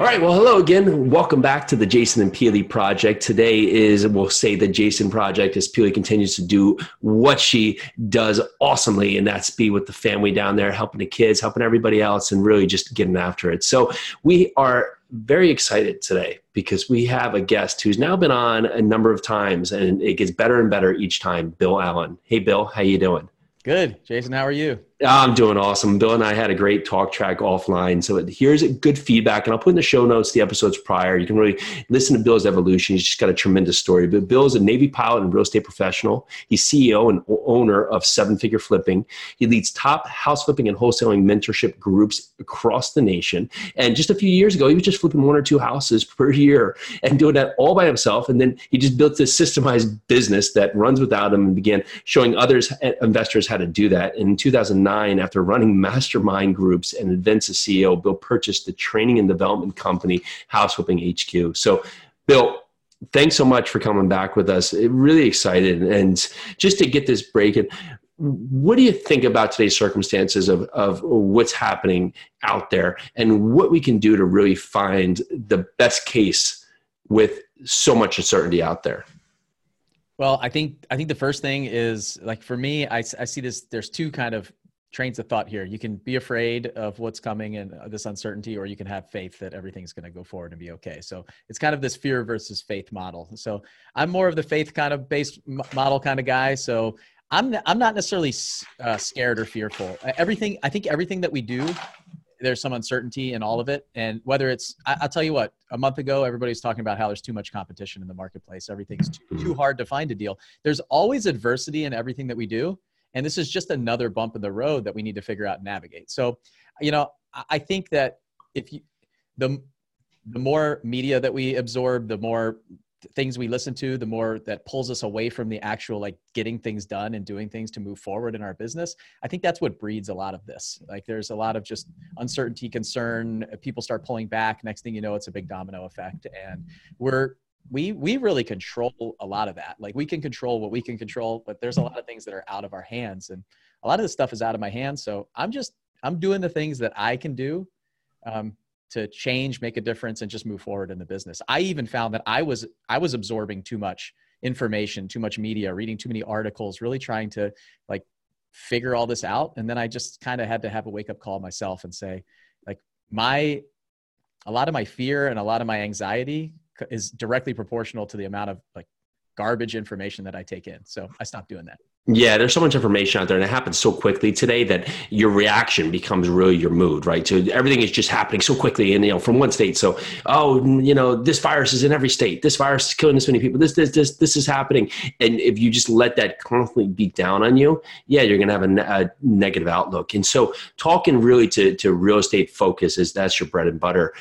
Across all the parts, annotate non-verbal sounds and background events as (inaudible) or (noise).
All right. Well, hello again. Welcome back to the Jason and Peely project. Today is, we'll say, the Jason project as Peely continues to do what she does awesomely, and that's be with the family down there, helping the kids, helping everybody else, and really just getting after it. So we are very excited today because we have a guest who's now been on a number of times, and it gets better and better each time. Bill Allen. Hey, Bill. How you doing? Good, Jason. How are you? Ah, I'm doing awesome. Bill and I had a great talk track offline. So here's good feedback, and I'll put in the show notes the episodes prior. You can really listen to Bill's evolution. He's just got a tremendous story. But Bill is a Navy pilot and real estate professional. He's CEO and owner of Seven Figure Flipping. He leads top house flipping and wholesaling mentorship groups across the nation. And just a few years ago, he was just flipping one or two houses (laughs) per year and doing that all by himself. And then he just built this systemized business that runs without him and began showing others eh, investors how to do that. In 2009 after running mastermind groups and events as CEO, Bill purchased the training and development company House Flipping HQ. So, Bill, thanks so much for coming back with us. Really excited. And just to get this break, what do you think about today's circumstances of, of what's happening out there and what we can do to really find the best case with so much uncertainty out there? Well, I think I think the first thing is like for me, I, I see this. There's two kind of trains of thought here. You can be afraid of what's coming and uh, this uncertainty, or you can have faith that everything's going to go forward and be okay. So it's kind of this fear versus faith model. So I'm more of the faith kind of based model kind of guy. So I'm I'm not necessarily uh, scared or fearful. Everything I think everything that we do, there's some uncertainty in all of it. And whether it's I, will tell you what, a month ago everybody's talking about how there's too much competition in the marketplace. Everything's too, too mm-hmm. hard to find a deal. There's always adversity in everything that we do and this is just another bump in the road that we need to figure out and navigate. So you know i think that if you the the more media that we absorb the more things we listen to the more that pulls us away from the actual like getting things done and doing things to move forward in our business i think that's what breeds a lot of this. Like there's a lot of just uncertainty concern. People start pulling back. Next thing you know it's a big domino effect. And we're we we really control a lot of that. Like we can control what we can control but there's a lot of things that are out of our hands and a lot of this stuff is out of my hands so i'm just i'm doing the things that i can do um, to change make a difference and just move forward in the business. I even found that i was i was absorbing too much information too much media reading too many articles really trying to like figure all this out and then i just kind of had to have a wake up call myself and say like my a lot of my fear and a lot of my anxiety is directly proportional to the amount of like garbage information that I take in. So I stopped doing that. Yeah, there's so much information out there, and it happens so quickly today that your reaction becomes really your mood, right? So everything is just happening so quickly, and you know, from one state. So, oh, you know, this virus is in every state. This virus is killing this many people. This, this, this, this is happening. And if you just let that constantly beat down on you, yeah, you're going to have a, a, negative outlook. And so, talking really to to real estate focus is that's your bread and butter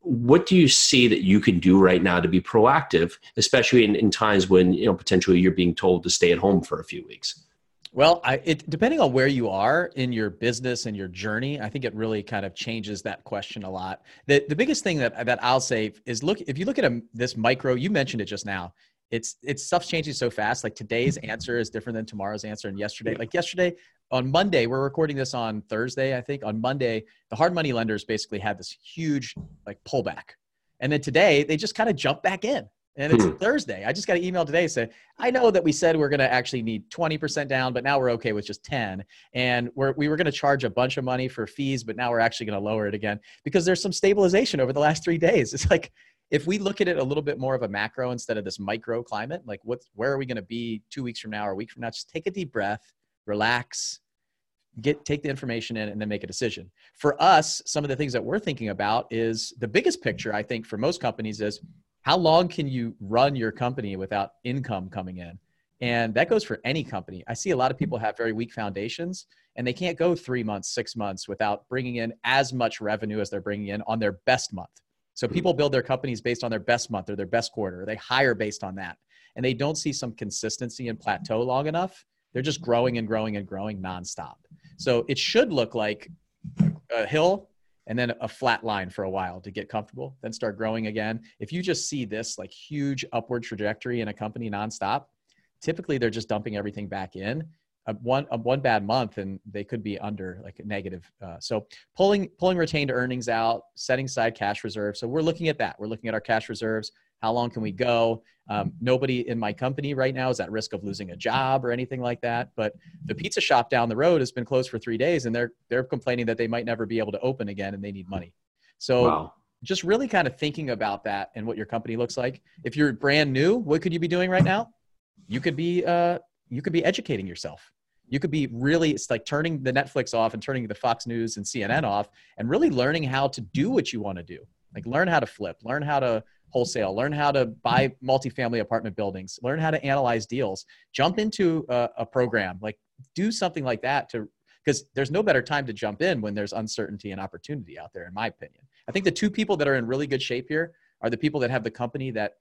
what do you see that you can do right now to be proactive, especially in, in times when you know potentially you're being told to stay at home for a few weeks? Well, I, it, depending on where you are in your business and your journey, I think it really kind of changes that question a lot. The, the biggest thing that, that I'll say is look, if you look at a, this micro, you mentioned it just now, it's, it's stuff's changing so fast. Like today's (laughs) answer is different than tomorrow's answer. And yesterday, like yesterday, on Monday, we're recording this on Thursday, I think. On Monday, the hard money lenders basically had this huge like pullback. And then today they just kind of jumped back in. And it's hmm. Thursday. I just got an email today say, I know that we said we're going to actually need 20% down, but now we're okay with just 10. And we're, we were going to charge a bunch of money for fees, but now we're actually going to lower it again because there's some stabilization over the last three days. It's like, if we look at it a little bit more of a macro instead of this micro climate, like what's, where are we going to be two weeks from now or a week from now? Just take a deep breath, relax, get take the information in and then make a decision. For us some of the things that we're thinking about is the biggest picture i think for most companies is how long can you run your company without income coming in? And that goes for any company. I see a lot of people have very weak foundations and they can't go three months six months without bringing in as much revenue as they're bringing in on their best month so hmm. people build their companies based on their best month or their best quarter they hire based on that and they don't see some consistency and plateau long enough they're just growing and growing and growing nonstop. So it should look like a hill and then a flat line for a while to get comfortable, then start growing again. If you just see this like huge upward trajectory in a company nonstop, typically they're just dumping everything back in. A one a one bad month and they could be under like a negative. Uh, so pulling pulling retained earnings out, setting aside cash reserves. So we're looking at that. We're looking at our cash reserves. How long can we go? Um, nobody in my company right now is at risk of losing a job or anything like that. But the pizza shop down the road has been closed for three days, and they're they're complaining that they might never be able to open again, and they need money. So wow. just really kind of thinking about that and what your company looks like. If you're brand new, what could you be doing right now? You could be uh, you could be educating yourself. You could be really it's like turning the Netflix off and turning the Fox News and CNN off, and really learning how to do what you want to do. Like learn how to flip, learn how to wholesale, learn how to buy multifamily apartment buildings, learn how to analyze deals, jump into a, a program, like do something like that to because there's no better time to jump in when there's uncertainty and opportunity out there in my opinion. I think the two people that are in really good shape here are the people that have the company that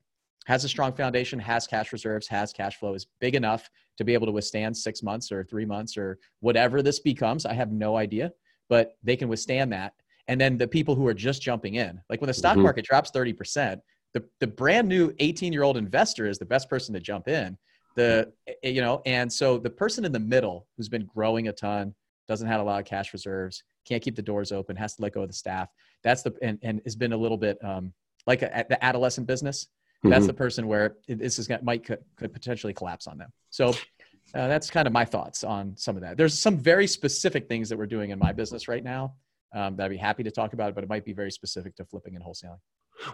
has a strong foundation, has cash reserves, has cash flow, is big enough to be able to withstand six months or three months or whatever this becomes. I have no idea, but they can withstand that. And then the people who are just jumping in, like when the stock mm-hmm. market drops 30%, the, the brand new 18 year old investor is the best person to jump in the eh, you know and so the person in the middle who's been growing a ton doesn't have a lot of cash reserves can't keep the doors open has to let go of the staff that's the and, and has been a little bit um, like a, the adolescent business that's mm-hmm. the person where this is might could, could potentially collapse on them. So uh, that's kind of my thoughts on some of that. There's some very specific things that we're doing in my business right now um, that i'd be happy to talk about but it might be very specific to flipping and wholesaling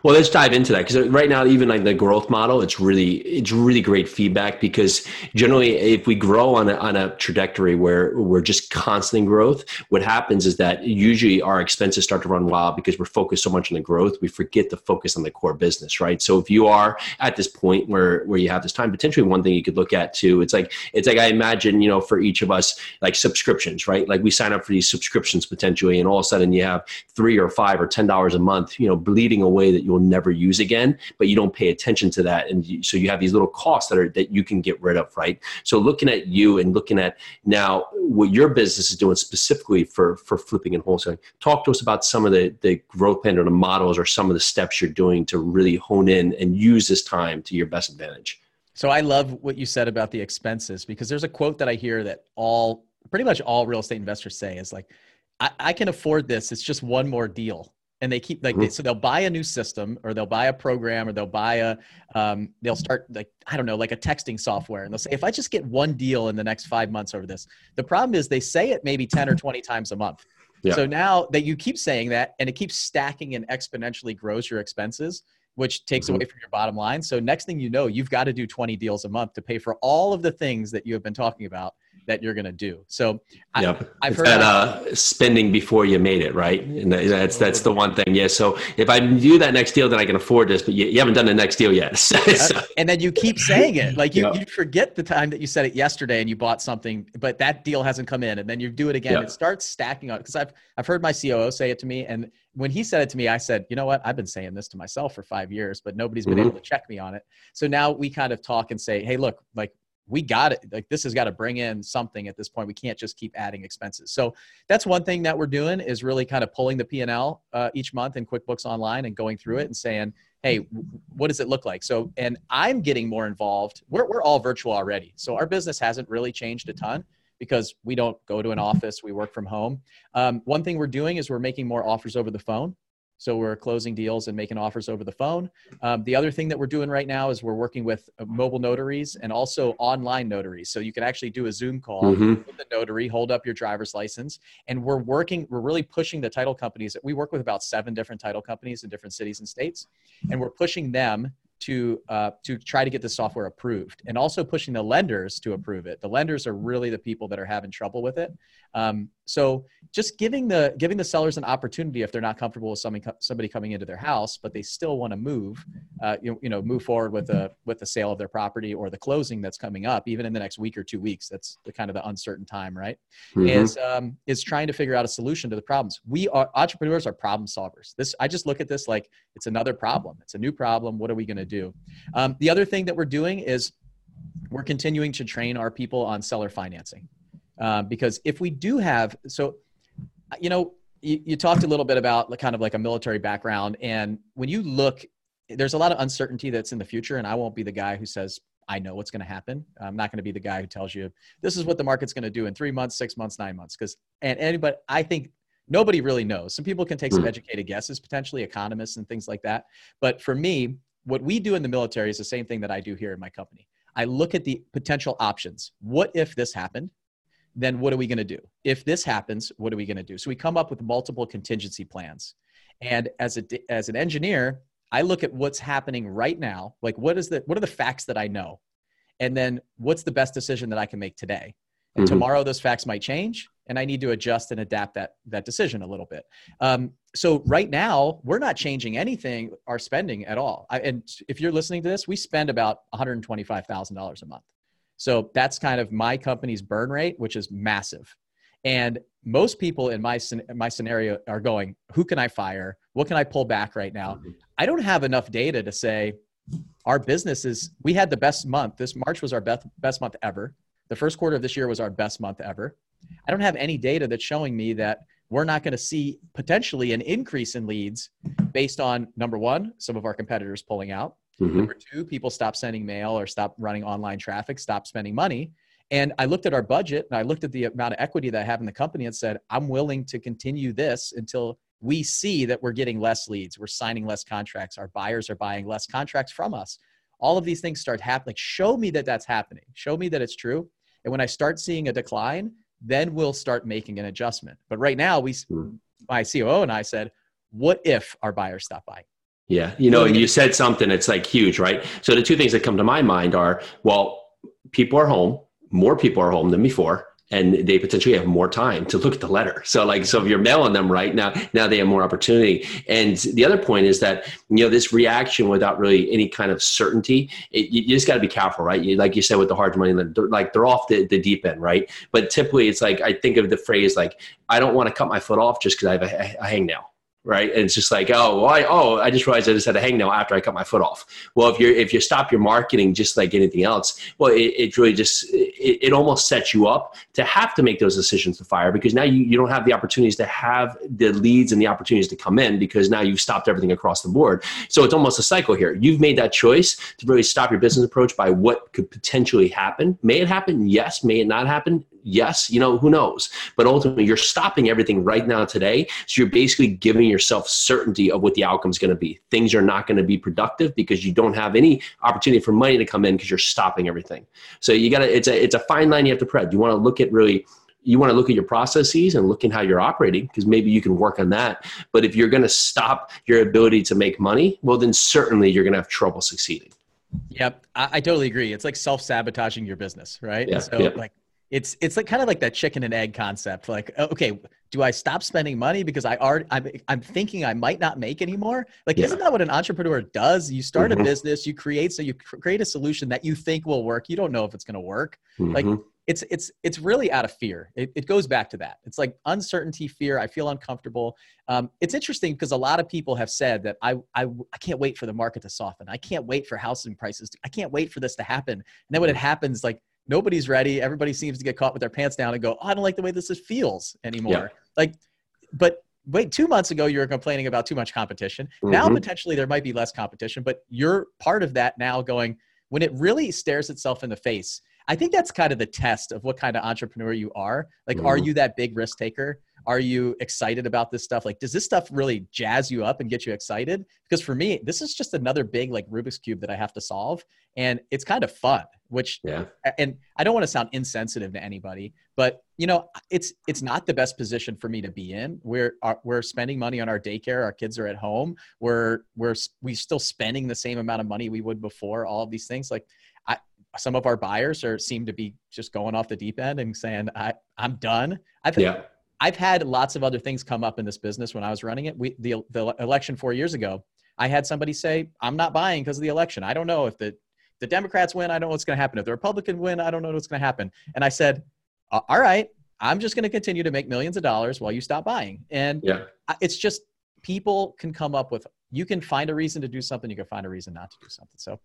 well, let's dive into that because right now, even like the growth model, it's really it's really great feedback because generally, if we grow on a, on a trajectory where we're just constant growth, what happens is that usually our expenses start to run wild because we're focused so much on the growth, we forget to focus on the core business, right? So if you are at this point where where you have this time, potentially one thing you could look at too, it's like it's like I imagine you know for each of us like subscriptions, right? Like we sign up for these subscriptions potentially, and all of a sudden you have three or five or ten dollars a month, you know, bleeding away that you'll never use again, but you don't pay attention to that. And so you have these little costs that are that you can get rid of, right? So looking at you and looking at now what your business is doing specifically for for flipping and wholesaling. Talk to us about some of the the growth plan or the models or some of the steps you're doing to really hone in and use this time to your best advantage. So I love what you said about the expenses because there's a quote that I hear that all pretty much all real estate investors say is like, I, I can afford this. It's just one more deal and they keep like they, mm-hmm. so they'll buy a new system or they'll buy a program or they'll buy a um, they'll start like i don't know like a texting software and they'll say if i just get one deal in the next five months over this the problem is they say it maybe 10 or 20 times a month yeah. so now that you keep saying that and it keeps stacking and exponentially grows your expenses which takes mm-hmm. away from your bottom line so next thing you know you've got to do 20 deals a month to pay for all of the things that you have been talking about that you're going to do. So yep. I, have heard that uh, spending before you made it, right? And that's that's the one thing. Yeah. So if I do that next deal, then I can afford this. But you, you haven't done the next deal yet. (laughs) so, and then you keep saying it, like you, yep. you forget the time that you said it yesterday and you bought something, but that deal hasn't come in, and then you do it again. Yep. It starts stacking up because I've I've heard my COO say it to me, and when he said it to me, I said, you know what? I've been saying this to myself for five years, but nobody's been mm-hmm. able to check me on it. So now we kind of talk and say, hey, look, like we got it like this has got to bring in something at this point. We can't just keep adding expenses. So that's one thing that we're doing is really kind of pulling the p&l uh, each month in quickbooks online and going through it and saying hey what does it look like? So and i'm getting more involved. We're, we're all virtual already. So our business hasn't really changed a ton because we don't go to an office. We work from home. Um, one thing we're doing is we're making more offers over the phone so we're closing deals and making offers over the phone. Um, the other thing that we're doing right now is we're working with uh, mobile notaries and also online notaries. So you can actually do a Zoom call mm-hmm. with the notary, hold up your driver's license, and we're working. We're really pushing the title companies. That we work with about seven different title companies in different cities and states, and we're pushing them to uh, to try to get the software approved and also pushing the lenders to approve it the lenders are really the people that are having trouble with it um, so just giving the giving the sellers an opportunity if they're not comfortable with somebody somebody coming into their house but they still want to move uh, you, you know move forward with a with the sale of their property or the closing that's coming up even in the next week or two weeks that's the kind of the uncertain time right? Mm-hmm. is um, is trying to figure out a solution to the problems. We are entrepreneurs are problem solvers. This i just look at this like it's another problem. It's a new problem. What are we going to do? Um, the other thing that we're doing is we're continuing to train our people on seller financing uh, because if we do have so you know you, you talked a little bit about kind of like a military background and when you look there's a lot of uncertainty that's in the future and i won't be the guy who says I know what's going to happen. I'm not going to be the guy who tells you this is what the market's going to do in three months, six months, nine months. Because and anybody, I think nobody really knows. Some people can take some hmm. educated guesses, potentially economists and things like that. But for me, what we do in the military is the same thing that I do here in my company. I look at the potential options. What if this happened? Then what are we going to do? If this happens, what are we going to do? So we come up with multiple contingency plans. And as a as an engineer, I look at what's happening right now. Like what is the what are the facts that I know? And then what's the best decision that I can make today? And mm-hmm. tomorrow those facts might change and I need to adjust and adapt that that decision a little bit. Um, so right now we're not changing anything our spending at all. I, and if you're listening to this, we spend about one hundred twenty five thousand dollars a month. So that's kind of my company's burn rate, which is massive. And most people in my my scenario are going, "Who can I fire? What can I pull back right now?" Mm-hmm. I don't have enough data to say our business is. We had the best month. This March was our best best month ever. The first quarter of this year was our best month ever. I don't have any data that's showing me that we're not going to see potentially an increase in leads based on number one, some of our competitors pulling out. Mm-hmm. Number two, people stop sending mail or stop running online traffic, stop spending money. And I looked at our budget and I looked at the amount of equity that I have in the company and said, I'm willing to continue this until we see that we're getting less leads, we're signing less contracts, our buyers are buying less contracts from us. All of these things start happening. Like, show me that that's happening. Show me that it's true. And when I start seeing a decline, then we'll start making an adjustment. But right now, we, hmm. my COO and I said, what if our buyers stop buying? Yeah, you know, and you said something that's like huge, right? So the two things that come to my mind are, well, people are home, more people are home than before and they potentially have more time to look at the letter. So like, so if you're mailing them right now, now they have more opportunity. And the other point is that, you know, this reaction without really any kind of certainty, it, you, just got to be careful, right? You, like you said, with the hard money, they're, like they're off the, the deep end, right? But typically it's like, I think of the phrase, like, I don't want to cut my foot off just cause I have a, a hangnail right? And it's just like, oh, well, I, oh, I just realized I just had a hangnail after I cut my foot off. Well, if you if you stop your marketing just like anything else, well, it, it really just it, it almost sets you up to have to make those decisions to fire because now you, you don't have the opportunities to have the leads and the opportunities to come in because now you've stopped everything across the board. So it's almost a cycle here. You've made that choice to really stop your business approach by what could potentially happen. May it happen? Yes. May it not happen? Yes you know who knows but ultimately you're stopping everything right now today so you're basically giving yourself certainty of what the outcome is going to be things are not going to be productive because you don't have any opportunity for money to come in because you're stopping everything so you got to it's a it's a fine line you have to tread you want to look at really you want to look at your processes and look at how you're operating because maybe you can work on that. But if you're going to stop your ability to make money, well, then certainly you're going to have trouble succeeding. Yep, I, I totally agree. It's like self sabotaging your business, right? Yeah, so, yeah. like, it's it's like kind of like that chicken and egg concept like okay do i stop spending money because i already i'm, I'm thinking i might not make anymore? Like yeah. isn't that what an entrepreneur does? You start mm-hmm. a business you create so you create a solution that you think will work. You don't know if it's going to work mm-hmm. like it's it's it's really out of fear. It, it goes back to that. It's like uncertainty fear. I feel uncomfortable. Um, it's interesting because a lot of people have said that I, I i can't wait for the market to soften. I can't wait for housing prices to, i can't wait for this to happen. And then when it mm-hmm. happens like nobody's ready. Everybody seems to get caught with their pants down and go, oh, I don't like the way this feels anymore. Yeah. Like, but wait, two months ago you were complaining about too much competition. Mm-hmm. Now potentially there might be less competition, but you're part of that now going, when it really stares itself in the face, I think that's kind of the test of what kind of entrepreneur you are. Like, mm-hmm. are you that big risk taker? Are you excited about this stuff? Like, does this stuff really jazz you up and get you excited? Because for me, this is just another big like Rubik's cube that I have to solve, and it's kind of fun. Which, yeah. And I don't want to sound insensitive to anybody, but you know, it's it's not the best position for me to be in. We're are, we're spending money on our daycare. Our kids are at home. We're we're we still spending the same amount of money we would before. All of these things, like I, some of our buyers are seem to be just going off the deep end and saying, I I'm done. I've yeah I've had lots of other things come up in this business when I was running it. We the the election four years ago, I had somebody say, "I'm not buying because of the election. I don't know if the the Democrats win. I don't know what's going to happen. If the Republican win, I don't know what's going to happen." And I said, "All right, I'm just going to continue to make millions of dollars while you stop buying." And yeah. it's just people can come up with. You can find a reason to do something. You can find a reason not to do something. So,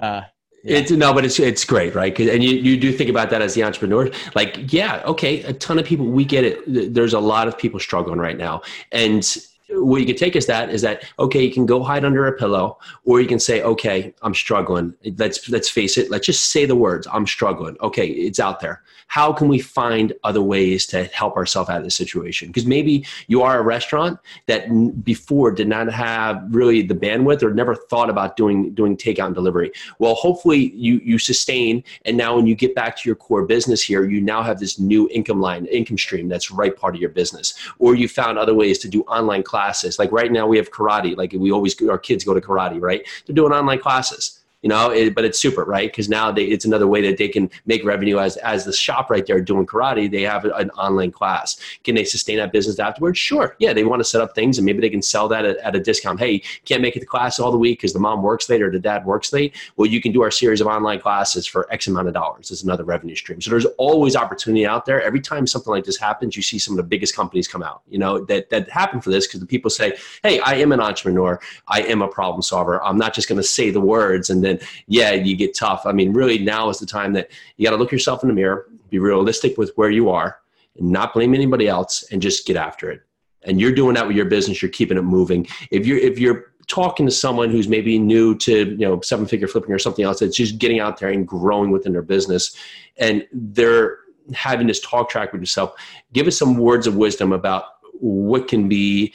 uh, yeah. It's no, but it's it's great, right? And you, you do think about that as the entrepreneur. Like, yeah, okay, a ton of people, we get it. There's a lot of people struggling right now, and what you could take is that is that okay you can go hide under a pillow or you can say okay i'm struggling. Let's let's face it let's just say the words i'm struggling. Okay it's out there. How can we find other ways to help ourselves out of this situation? Because maybe you are a restaurant that before did not have really the bandwidth or never thought about doing doing takeout and delivery. Well hopefully you you sustain and now when you get back to your core business here you now have this new income line income stream that's right part of your business. Or you found other ways to do online classes. Like right now, we have karate. Like we always, our kids go to karate, right? They're doing online classes you know it, but it's super right? Because now they, it's another way that they can make revenue as as the shop right there doing karate. They have an online class. Can they sustain that business afterwards? Sure. Yeah they want to set up things and maybe they can sell that at, at a discount. Hey can't make it to class all the week because the mom works late or the dad works late? Well you can do our series of online classes for x amount of dollars it's another revenue stream. So there's always opportunity out there. Every time something like this happens you see some of the biggest companies come out you know that that happen for this because the people say hey i am an entrepreneur. I am a problem solver. I'm not just going to say the words and then then yeah, you get tough. I mean, really now is the time that you got to look yourself in the mirror, be realistic with where you are, and not blame anybody else, and just get after it. And you're doing that with your business. You're keeping it moving. If you're if you're talking to someone who's maybe new to you know seven figure flipping or something else that's just getting out there and growing within their business, and they're having this talk track with yourself, give us some words of wisdom about what can be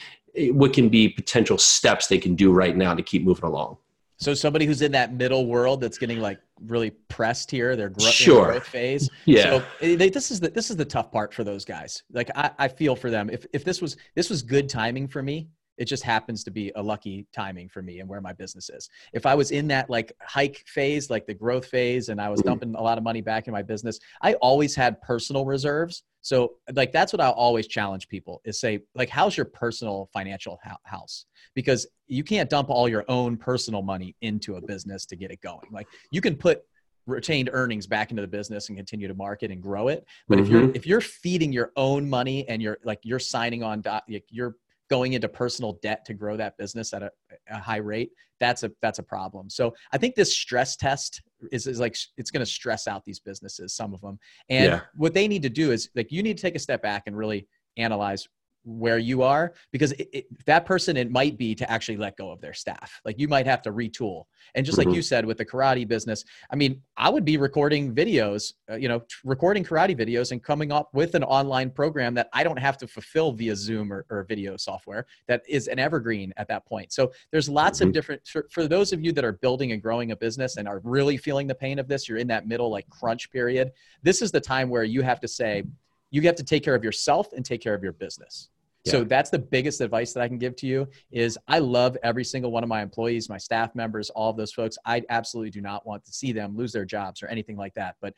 what can be potential steps they can do right now to keep moving along. So somebody who's in that middle world that's getting like really pressed here, their gro- sure. growth phase. Yeah. So eh, they, this is the this is the tough part for those guys. Like I, I feel for them. If if this was this was good timing for me, it just happens to be a lucky timing for me and where my business is. If I was in that like hike phase, like the growth phase, and I was mm-hmm. dumping a lot of money back in my business, I always had personal reserves. So like that's what I always challenge people is say like how's your personal financial house? Because you can't dump all your own personal money into a business to get it going. Like you can put retained earnings back into the business and continue to market and grow it. But mm-hmm. if you're mm-hmm. if you're feeding your own money and you're like you're signing on dot like you're going into personal debt to grow that business at a, a high rate, that's a that's a problem. So I think this stress test is, is like it's going to stress out these businesses, some of them. And yeah. what they need to do is like you need to take a step back and really analyze where you are because it, it, that person it might be to actually let go of their staff like you might have to retool and just mm-hmm. like you said with the karate business i mean i would be recording videos uh, you know recording karate videos and coming up with an online program that i don't have to fulfill via zoom or, or video software that is an evergreen at that point so there's lots mm-hmm. of different for, for those of you that are building and growing a business and are really feeling the pain of this you're in that middle like crunch period this is the time where you have to say you have to take care of yourself and take care of your business so that's the biggest advice that I can give to you is I love every single one of my employees, my staff members, all of those folks. I absolutely do not want to see them lose their jobs or anything like that. But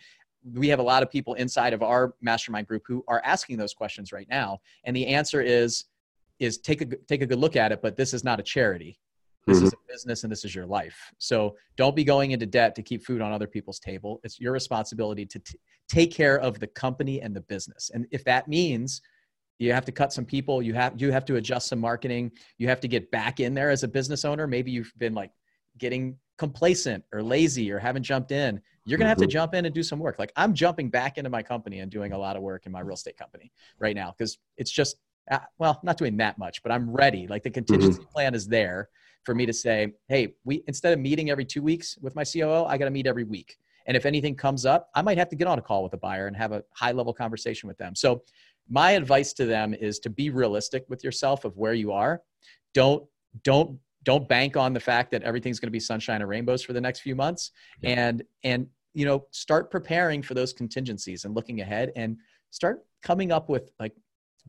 we have a lot of people inside of our mastermind group who are asking those questions right now. And the answer is is take a take a good look at it, but this is not a charity. This mm-hmm. is a business and this is your life. So don't be going into debt to keep food on other people's table. It's your responsibility to t- take care of the company and the business. And if that means you have to cut some people you have you have to adjust some marketing you have to get back in there as a business owner. Maybe you've been like getting complacent or lazy or haven't jumped in. You're going to have to mm-hmm. jump in and do some work. Like i'm jumping back into my company and doing a lot of work in my real estate company right now because it's just uh, well not doing that much but i'm ready. Like the contingency mm-hmm. plan is there for me to say hey we instead of meeting every two weeks with my coo i got to meet every week. And if anything comes up i might have to get on a call with a buyer and have a high level conversation with them. So my advice to them is to be realistic with yourself of where you are. Don't don't don't bank on the fact that everything's going to be sunshine and rainbows for the next few months. Yeah. and and you know start preparing for those contingencies and looking ahead and start coming up with like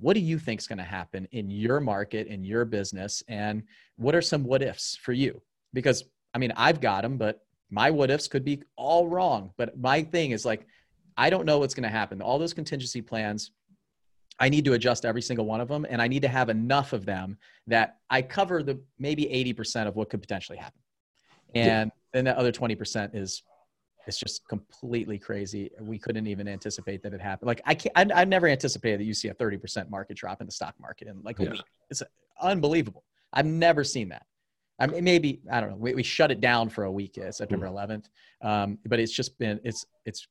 what do you think is going to happen in your market in your business? And what are some what ifs for you? Because i mean i've got them but my what ifs could be all wrong. But my thing is like i don't know what's going to happen. All those contingency plans I need to adjust every single one of them, and I need to have enough of them that I cover the maybe 80% of what could potentially happen. And then the other 20% is it's just completely crazy. We couldn't even anticipate that it happened. Like I can't, I, I never anticipated that you see a 30% market drop in the stock market in like a yeah. week. It's unbelievable. I've never seen that. I mean, maybe, I don't know. We, we shut it down for a week, uh, September 11th. Mm. Um, but it's just been, it's, it's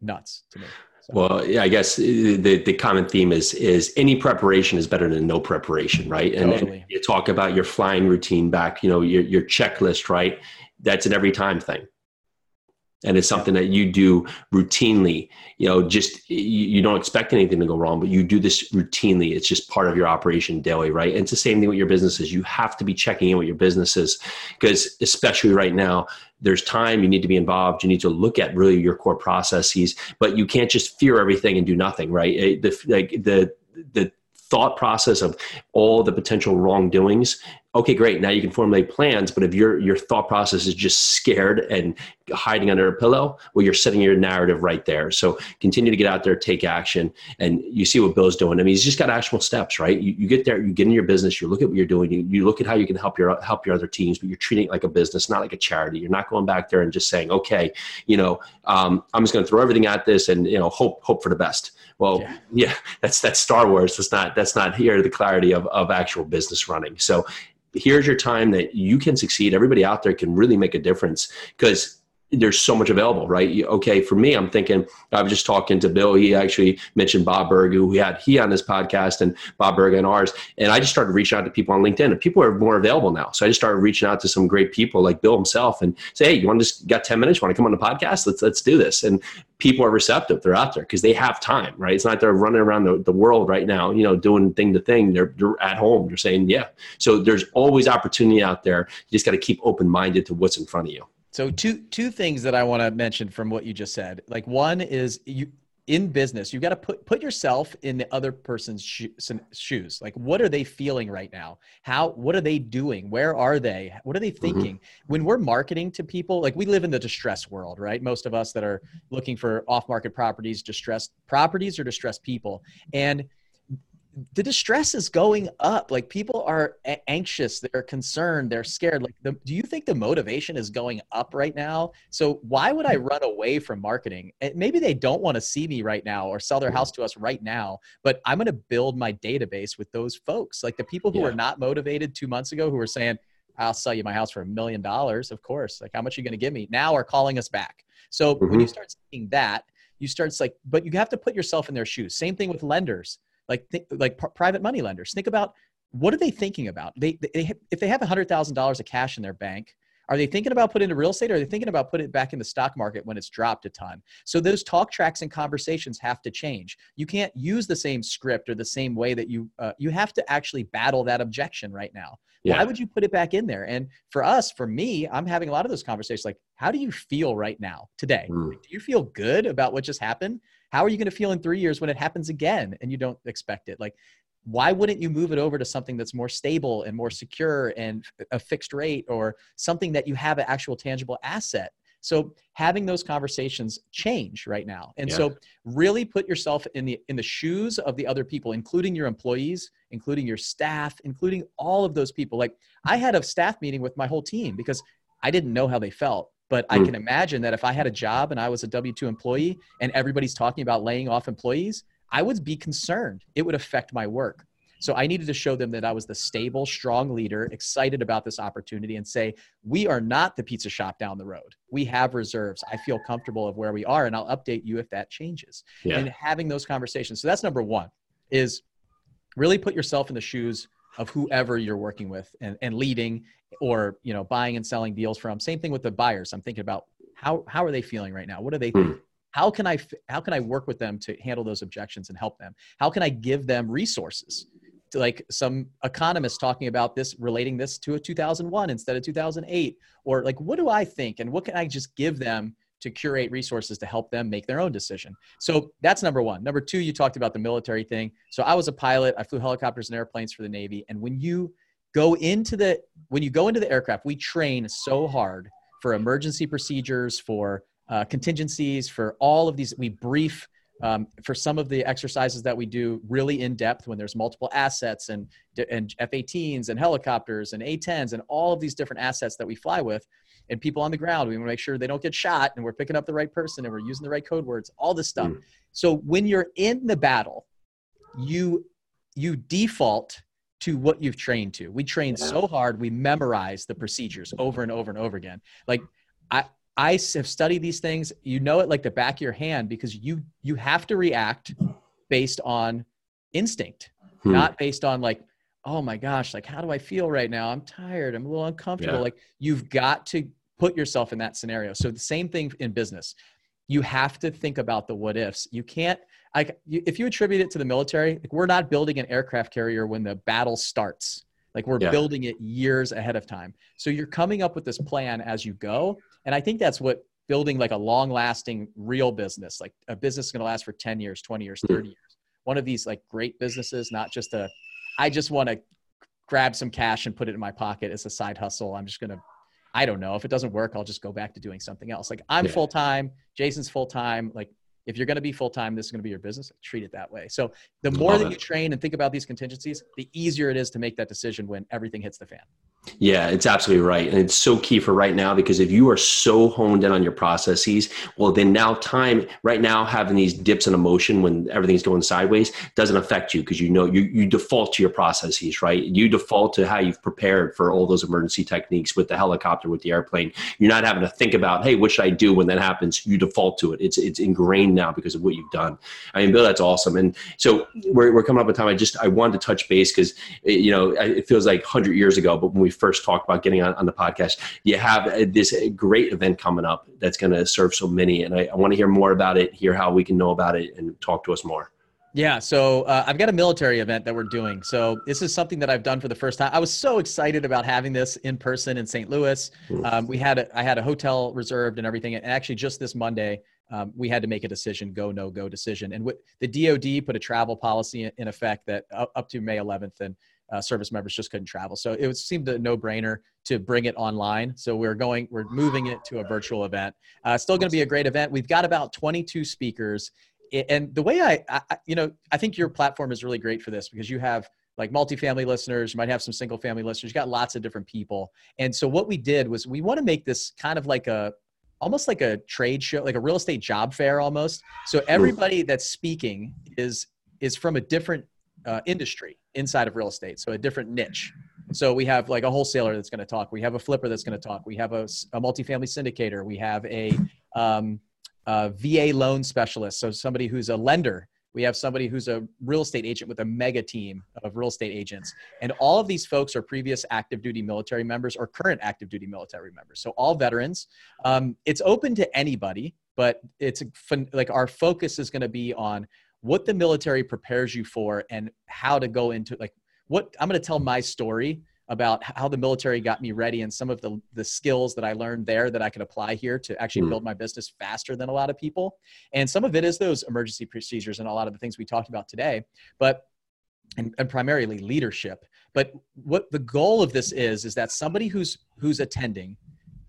nuts to me. So. Well, yeah, I guess uh, the, the common theme is is any preparation is better than no preparation, right? And, totally. you talk about your flying routine back, you know, your your checklist, right? That's an every time thing and it's something that you do routinely. You know just you, don't expect anything to go wrong but you do this routinely. It's just part of your operation daily right? And it's the same thing with your businesses. You have to be checking in with your businesses because especially right now there's time you need to be involved you need to look at really your core processes but you can't just fear everything and do nothing right? The like the the thought process of all the potential wrongdoings okay great now you can formulate plans but if your your thought process is just scared and hiding under a pillow well you're setting your narrative right there. So continue to get out there take action and you see what bill's doing. I mean he's just got actionable steps right? You, you get there you get in your business you look at what you're doing you, you look at how you can help your help your other teams but you're treating it like a business not like a charity. You're not going back there and just saying okay you know um, i'm just going to throw everything at this and you know hope hope for the best. Well yeah. yeah (laughs) that's that's star wars. That's not that's not here the clarity of, of actual business running. So here's your time that you can succeed. Everybody out there can really make a difference because there's so much available, right? Okay, for me, I'm thinking I was just talking to Bill. He actually mentioned Bob Burg, who we had he on this podcast, and Bob Burg on ours. And I just started reaching out to people on LinkedIn, and people are more available now. So I just started reaching out to some great people like Bill himself, and say, "Hey, you want to just got 10 minutes? Want to come on the podcast? Let's let's do this." And people are receptive. They're out there because they have time, right? It's not they're running around the, the world right now, you know, doing thing to thing. They're, they're at home. They're saying, "Yeah." So there's always opportunity out there. You just got to keep open minded to what's in front of you. So two two things that I want to mention from what you just said. Like one is you in business, you've got to put put yourself in the other person's shoes. Like what are they feeling right now? How what are they doing? Where are they? What are they mm-hmm. thinking? Mm-hmm. When we're marketing to people, like we live in the distress world, right? Most of us that are looking for off-market properties, distressed properties or distressed people. And the distress is going up. Like people are a- anxious they're concerned they're scared. Like the, do you think the motivation is going up right now? So why would i hmm. run away from marketing? And maybe they don't want to see me right now or sell their hmm. house to us right now but i'm going to build my database with those folks. Like the people who yeah. are not motivated two months ago who were saying i'll sell you my house for a million dollars of course like how much are you going to give me? now are calling us back. So mm-hmm. when you mm-hmm. start seeing that you start like but you have to put yourself in their shoes. Same thing with lenders like th- like p- private money lenders think about what are they thinking about they, they if they have $100000 of cash in their bank are they thinking about putting into real estate or are they thinking about putting it back in the stock market when it's dropped a ton? So those talk tracks and conversations have to change. You can't use the same script or the same way that you uh, you have to actually battle that objection right now. Yeah. Why would you put it back in there? And for us, for me, I'm having a lot of those conversations like, how do you feel right now today? Mm. do you feel good about what just happened? How are you going to feel in three years when it happens again and you don't expect it? Like, why wouldn't you move it over to something that's more stable and more secure and a fixed rate or something that you have an actual tangible asset? So having those conversations change right now. And yeah. so really put yourself in the in the shoes of the other people, including your employees, including your staff, including all of those people. Like I had a staff meeting with my whole team because I didn't know how they felt. But I hmm. can imagine that if I had a job and I was a W 2 employee and everybody's talking about laying off employees, I would be concerned. It would affect my work. So I needed to show them that I was the stable, strong leader, excited about this opportunity, and say, we are not the pizza shop down the road. We have reserves. I feel comfortable of where we are, and I'll update you if that changes. Yeah. And having those conversations. So that's number one is really put yourself in the shoes of whoever you're working with and, and leading or you know buying and selling deals from same thing with the buyers i'm thinking about how how are they feeling right now what are they thinking? Mm. how can i how can i work with them to handle those objections and help them how can i give them resources to like some economists talking about this relating this to a 2001 instead of 2008 or like what do i think and what can i just give them to curate resources to help them make their own decision. So that's number one. Number two, you talked about the military thing. So I was a pilot. I flew helicopters and airplanes for the Navy. And when you go into the when you go into the aircraft, we train so hard for emergency procedures, for uh, contingencies, for all of these. We brief um, for some of the exercises that we do really in depth when there's multiple assets and and F-18s and helicopters and A-10s and all of these different assets that we fly with and people on the ground. We want to make sure they don't get shot and we're picking up the right person and we're using the right code words, all this stuff. Mm. So when you're in the battle, you you default to what you've trained to. We train so hard, we memorize the procedures over and over and over again. Like I I have studied these things. You know it like the back of your hand because you you have to react based on instinct, hmm. not based on like, oh my gosh, like how do I feel right now? I'm tired. I'm a little uncomfortable. Yeah. Like you've got to put yourself in that scenario. So the same thing in business. You have to think about the what ifs. You can't like if you attribute it to the military, like we're not building an aircraft carrier when the battle starts. Like we're yeah. building it years ahead of time. So you're coming up with this plan as you go. And I think that's what building like a long lasting real business, like a business is going to last for 10 years, 20 years, hmm. 30 years. One of these like great businesses, not just a, I just want to grab some cash and put it in my pocket as a side hustle. I'm just going to, I don't know. If it doesn't work, I'll just go back to doing something else. Like I'm yeah. full time, Jason's full time. Like if you're going to be full time, this is going to be your business. Treat it that way. So the mm-hmm. more Love that it. you train and think about these contingencies, the easier it is to make that decision when everything hits the fan. Yeah, it's absolutely right. And it's so key for right now because if you are so honed in on your processes, well, then now time, right now, having these dips in emotion when everything's going sideways doesn't affect you because you know you, you default to your processes, right? You default to how you've prepared for all those emergency techniques with the helicopter, with the airplane. You're not having to think about, hey, what should I do when that happens? You default to it. It's it's ingrained now because of what you've done. I mean, Bill, that's awesome. And so we're, we're coming up with time. I just, I wanted to touch base because, eh, you know, it feels like 100 years ago, but when we first talked about getting on, on the podcast. You have uh, this great event coming up that's going to serve so many, and I, I want to hear more about it, hear how we can know about it, and talk to us more. Yeah, so uh, I've got a military event that we're doing. So this is something that I've done for the first time. I was so excited about having this in person in St. Louis. Hmm. Um, we had a, I had a hotel reserved and everything. And actually, just this Monday, um, we had to make a decision, go no go decision. And the DoD put a travel policy in, in effect that uh, up to May 11th, and uh, service members just couldn't travel. So it seemed a no-brainer to bring it online. So we're going, we're moving it to a virtual event. Uh, still going to be a great event. We've got about 22 speakers, and the way I, I, you know, I think your platform is really great for this because you have like multifamily listeners, you might have some single family listeners, you got lots of different people. And so what we did was we want to make this kind of like a almost like a trade show, like a real estate job fair almost. So everybody that's speaking is is from a different uh, industry inside of real estate, so a different niche. So we have like a wholesaler that's going to talk. We have a flipper that's going to talk. We have a, a multifamily syndicator. We have a, um, a VA loan specialist, so somebody who's a lender. We have somebody who's a real estate agent with a mega team of real estate agents. And all of these folks are previous active duty military members or current active duty military members. So all veterans. Um, it's open to anybody, but it's like our focus is going to be on what the military prepares you for and how to go into like what I'm going to tell my story about how the military got me ready and some of the, the skills that I learned there that I could apply here to actually mm. build my business faster than a lot of people. And some of it is those emergency procedures and a lot of the things we talked about today, but and, and primarily leadership. But what the goal of this is is that somebody who's who's attending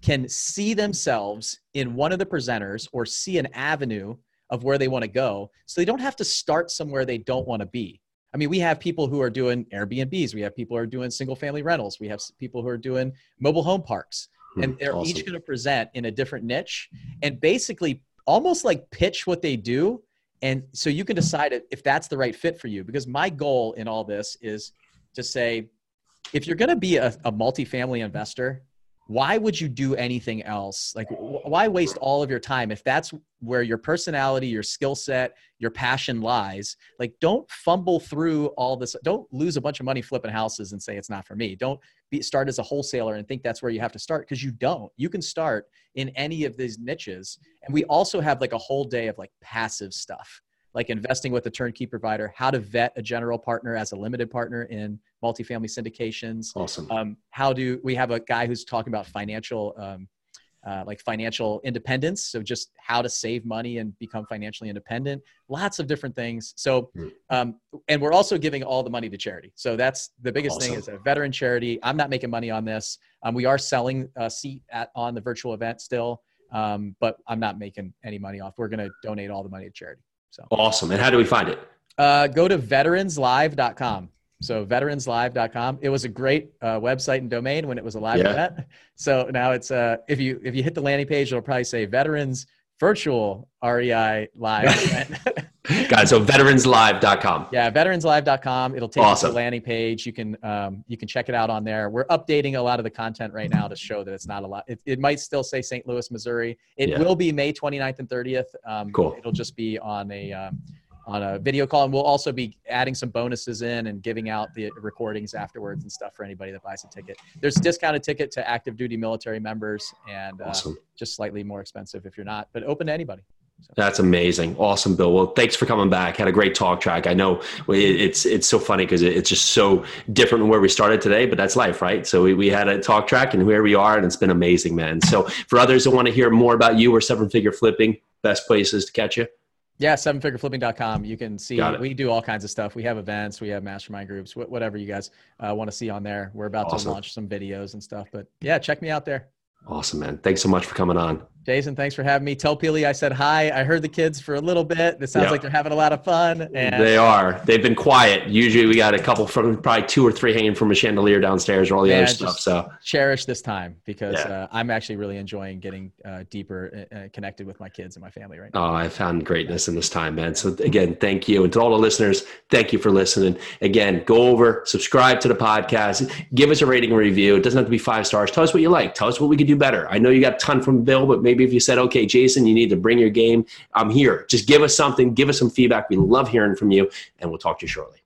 can see themselves in one of the presenters or see an avenue of where they want to go so they don't have to start somewhere they don't want to be i mean we have people who are doing airbnbs we have people who are doing single family rentals we have people who are doing mobile home parks hmm, and they're awesome. each going to present in a different niche and basically almost like pitch what they do and so you can decide if that's the right fit for you because my goal in all this is to say if you're going to be a, a multifamily investor why would you do anything else? Like, why waste all of your time if that's where your personality, your skill set, your passion lies? Like, don't fumble through all this. Don't lose a bunch of money flipping houses and say it's not for me. Don't be, start as a wholesaler and think that's where you have to start because you don't. You can start in any of these niches. And we also have like a whole day of like passive stuff like investing with a turnkey provider, how to vet a general partner as a limited partner in multifamily syndications. Awesome. Um, how do we have a guy who's talking about financial, um, uh, like financial independence? So just how to save money and become financially independent. Lots of different things. So, hmm. um, and we're also giving all the money to charity. So that's the biggest awesome. thing is a veteran charity. I'm not making money on this. Um, we are selling a seat at on the virtual event still. Um, but I'm not making any money off. We're going to donate all the money to charity. So awesome. And how do we find it? Uh, go to veteranslive.com. So veteranslive.com. It was a great uh, website and domain when it was a live yeah. event. So now it's uh, if you if you hit the landing page, it'll probably say veterans virtual REI live. (laughs) Got it. So veteranslive.com. Yeah, veteranslive.com. It'll take awesome. you to the landing page. You can um, you can check it out on there. We're updating a lot of the content right now to show that it's not a lot. It, it might still say St. Louis, Missouri. It yeah. will be May 29th and 30th. Um, cool. It'll just be on a um, on a video call, and we'll also be adding some bonuses in and giving out the recordings afterwards and stuff for anybody that buys a ticket. There's a discounted ticket to active duty military members, and uh, awesome. just slightly more expensive if you're not, but open to anybody. That's amazing. Awesome, Bill. Well, thanks for coming back. Had a great talk track. I know it's it's so funny because it's just so different than where we started today, but that's life, right? So we, we had a talk track and where we are, and it's been amazing, man. So for others that want to hear more about you or seven figure flipping, best places to catch you. Yeah, sevenfigureflipping.com. You can see we do all kinds of stuff. We have events, we have mastermind groups, whatever you guys uh, want to see on there. We're about awesome. to launch some videos and stuff. But yeah, check me out there. Awesome, man. Thanks so much for coming on. Jason, thanks for having me. Tell Peely I said hi. I heard the kids for a little bit. It sounds like they're having a lot of fun. And they are. They've been quiet. Usually we got a couple from probably two or three hanging from a chandelier downstairs or all the man, other stuff. So cherish this time because yeah. uh, I'm actually really enjoying getting uh, deeper uh, uh, connected with my kids and my family right now. Oh, I found greatness in this time, man. So again, thank you. And to all the listeners, thank you for listening. Again, go over, subscribe to the podcast, give us a rating and review. It doesn't have to be five stars. Tell us what you like. Tell us what we could do better. I know you got a ton from Bill, but maybe if you said, okay, Jason, you need to bring your game. I'm here. Just give us something, give us some feedback. We love hearing from you, and we'll talk to you shortly.